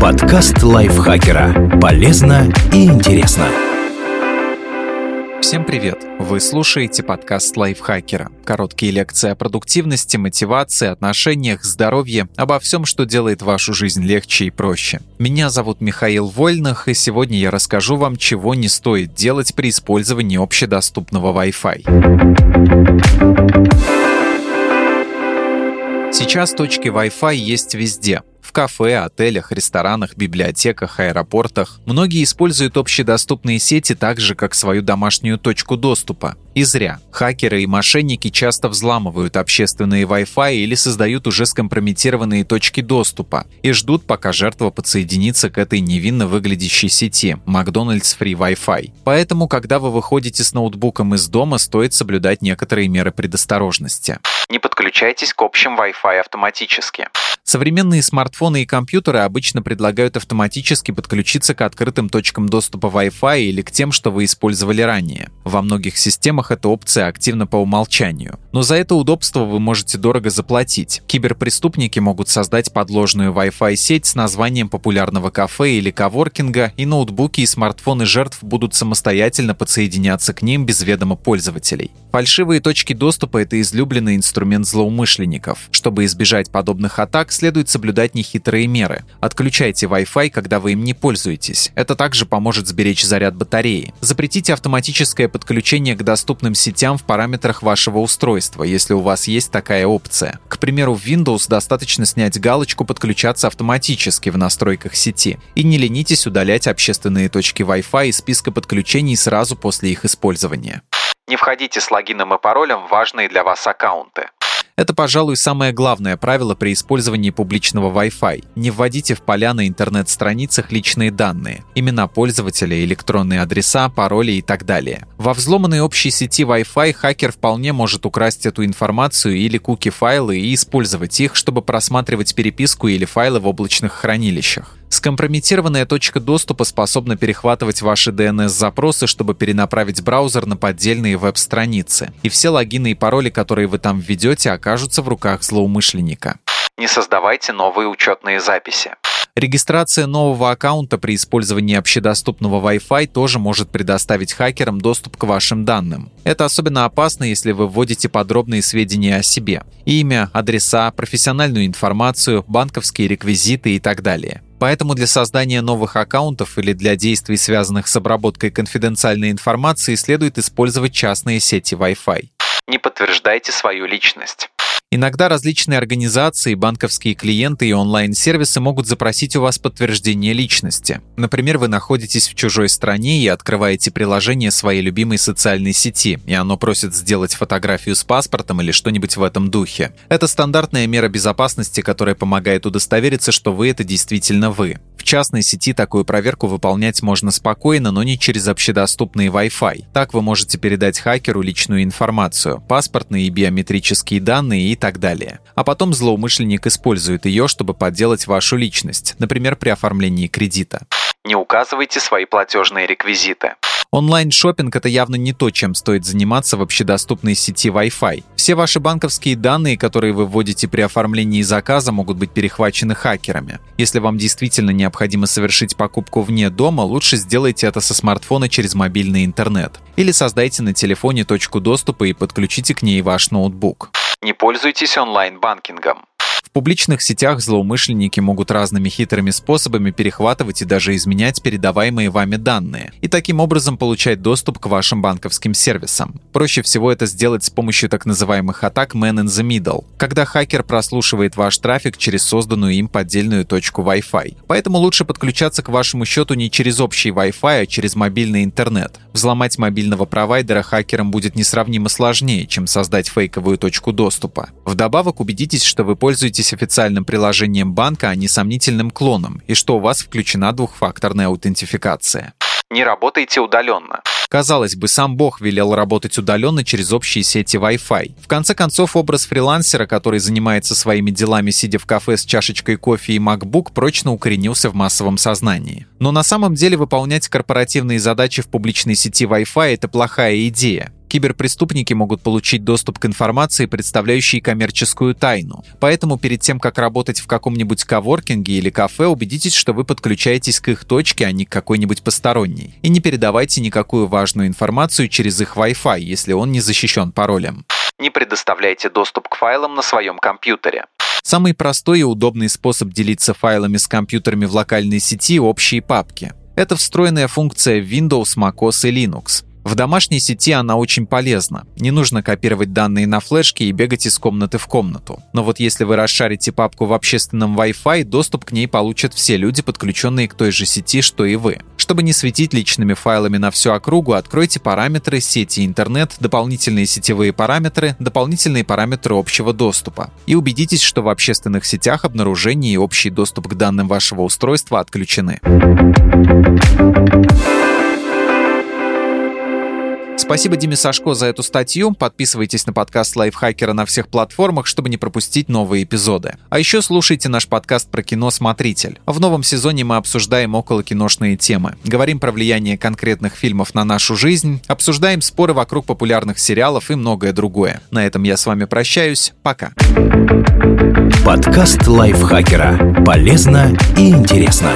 Подкаст лайфхакера. Полезно и интересно. Всем привет! Вы слушаете подкаст лайфхакера. Короткие лекции о продуктивности, мотивации, отношениях, здоровье, обо всем, что делает вашу жизнь легче и проще. Меня зовут Михаил Вольных, и сегодня я расскажу вам, чего не стоит делать при использовании общедоступного Wi-Fi. Сейчас точки Wi-Fi есть везде. В кафе, отелях, ресторанах, библиотеках, аэропортах. Многие используют общедоступные сети так же, как свою домашнюю точку доступа. И зря. Хакеры и мошенники часто взламывают общественные Wi-Fi или создают уже скомпрометированные точки доступа и ждут, пока жертва подсоединится к этой невинно выглядящей сети McDonald's Free Wi-Fi. Поэтому, когда вы выходите с ноутбуком из дома, стоит соблюдать некоторые меры предосторожности. Не подключайтесь к общим Wi-Fi автоматически. Современные смартфоны и компьютеры обычно предлагают автоматически подключиться к открытым точкам доступа Wi-Fi или к тем, что вы использовали ранее. Во многих системах эта опция активна по умолчанию. Но за это удобство вы можете дорого заплатить. Киберпреступники могут создать подложную Wi-Fi сеть с названием популярного кафе или коворкинга, и ноутбуки и смартфоны жертв будут самостоятельно подсоединяться к ним без ведома пользователей. Фальшивые точки доступа — это излюбленный инструмент злоумышленников. Чтобы избежать подобных атак, следует соблюдать нехитрые меры. Отключайте Wi-Fi, когда вы им не пользуетесь. Это также поможет сберечь заряд батареи. Запретите автоматическое подключение к доступным сетям в параметрах вашего устройства, если у вас есть такая опция. К примеру, в Windows достаточно снять галочку «Подключаться автоматически» в настройках сети. И не ленитесь удалять общественные точки Wi-Fi из списка подключений сразу после их использования. Не входите с логином и паролем в важные для вас аккаунты. Это, пожалуй, самое главное правило при использовании публичного Wi-Fi. Не вводите в поля на интернет-страницах личные данные, имена пользователя, электронные адреса, пароли и так далее. Во взломанной общей сети Wi-Fi хакер вполне может украсть эту информацию или куки-файлы и использовать их, чтобы просматривать переписку или файлы в облачных хранилищах. Скомпрометированная точка доступа способна перехватывать ваши DNS-запросы, чтобы перенаправить браузер на поддельные веб-страницы. И все логины и пароли, которые вы там введете, окажутся в руках злоумышленника. Не создавайте новые учетные записи. Регистрация нового аккаунта при использовании общедоступного Wi-Fi тоже может предоставить хакерам доступ к вашим данным. Это особенно опасно, если вы вводите подробные сведения о себе. Имя, адреса, профессиональную информацию, банковские реквизиты и так далее. Поэтому для создания новых аккаунтов или для действий, связанных с обработкой конфиденциальной информации, следует использовать частные сети Wi-Fi. Не подтверждайте свою личность. Иногда различные организации, банковские клиенты и онлайн-сервисы могут запросить у вас подтверждение личности. Например, вы находитесь в чужой стране и открываете приложение своей любимой социальной сети, и оно просит сделать фотографию с паспортом или что-нибудь в этом духе. Это стандартная мера безопасности, которая помогает удостовериться, что вы — это действительно вы. В частной сети такую проверку выполнять можно спокойно, но не через общедоступный Wi-Fi. Так вы можете передать хакеру личную информацию, паспортные и биометрические данные и так далее. А потом злоумышленник использует ее, чтобы подделать вашу личность, например, при оформлении кредита. Не указывайте свои платежные реквизиты. онлайн шопинг это явно не то, чем стоит заниматься в общедоступной сети Wi-Fi. Все ваши банковские данные, которые вы вводите при оформлении заказа, могут быть перехвачены хакерами. Если вам действительно необходимо совершить покупку вне дома, лучше сделайте это со смартфона через мобильный интернет. Или создайте на телефоне точку доступа и подключите к ней ваш ноутбук. Не пользуйтесь онлайн-банкингом. В публичных сетях злоумышленники могут разными хитрыми способами перехватывать и даже изменять передаваемые вами данные, и таким образом получать доступ к вашим банковским сервисам. Проще всего это сделать с помощью так называемых атак Man in the Middle, когда хакер прослушивает ваш трафик через созданную им поддельную точку Wi-Fi. Поэтому лучше подключаться к вашему счету не через общий Wi-Fi, а через мобильный интернет. Взломать мобильного провайдера хакерам будет несравнимо сложнее, чем создать фейковую точку доступа. Вдобавок убедитесь, что вы пользуетесь пользуетесь официальным приложением банка, а не сомнительным клоном, и что у вас включена двухфакторная аутентификация. Не работайте удаленно. Казалось бы, сам Бог велел работать удаленно через общие сети Wi-Fi. В конце концов, образ фрилансера, который занимается своими делами, сидя в кафе с чашечкой кофе и MacBook, прочно укоренился в массовом сознании. Но на самом деле выполнять корпоративные задачи в публичной сети Wi-Fi – это плохая идея. Киберпреступники могут получить доступ к информации, представляющей коммерческую тайну. Поэтому перед тем, как работать в каком-нибудь коворкинге или кафе, убедитесь, что вы подключаетесь к их точке, а не к какой-нибудь посторонней. И не передавайте никакую важную информацию через их Wi-Fi, если он не защищен паролем. Не предоставляйте доступ к файлам на своем компьютере. Самый простой и удобный способ делиться файлами с компьютерами в локальной сети – общие папки. Это встроенная функция Windows, macOS и Linux. В домашней сети она очень полезна. Не нужно копировать данные на флешке и бегать из комнаты в комнату. Но вот если вы расшарите папку в общественном Wi-Fi, доступ к ней получат все люди, подключенные к той же сети, что и вы. Чтобы не светить личными файлами на всю округу, откройте параметры сети интернет, дополнительные сетевые параметры, дополнительные параметры общего доступа. И убедитесь, что в общественных сетях обнаружение и общий доступ к данным вашего устройства отключены. Спасибо Диме Сашко за эту статью. Подписывайтесь на подкаст Лайфхакера на всех платформах, чтобы не пропустить новые эпизоды. А еще слушайте наш подкаст про кино «Смотритель». В новом сезоне мы обсуждаем околокиношные темы. Говорим про влияние конкретных фильмов на нашу жизнь, обсуждаем споры вокруг популярных сериалов и многое другое. На этом я с вами прощаюсь. Пока. Подкаст Лайфхакера. Полезно и интересно.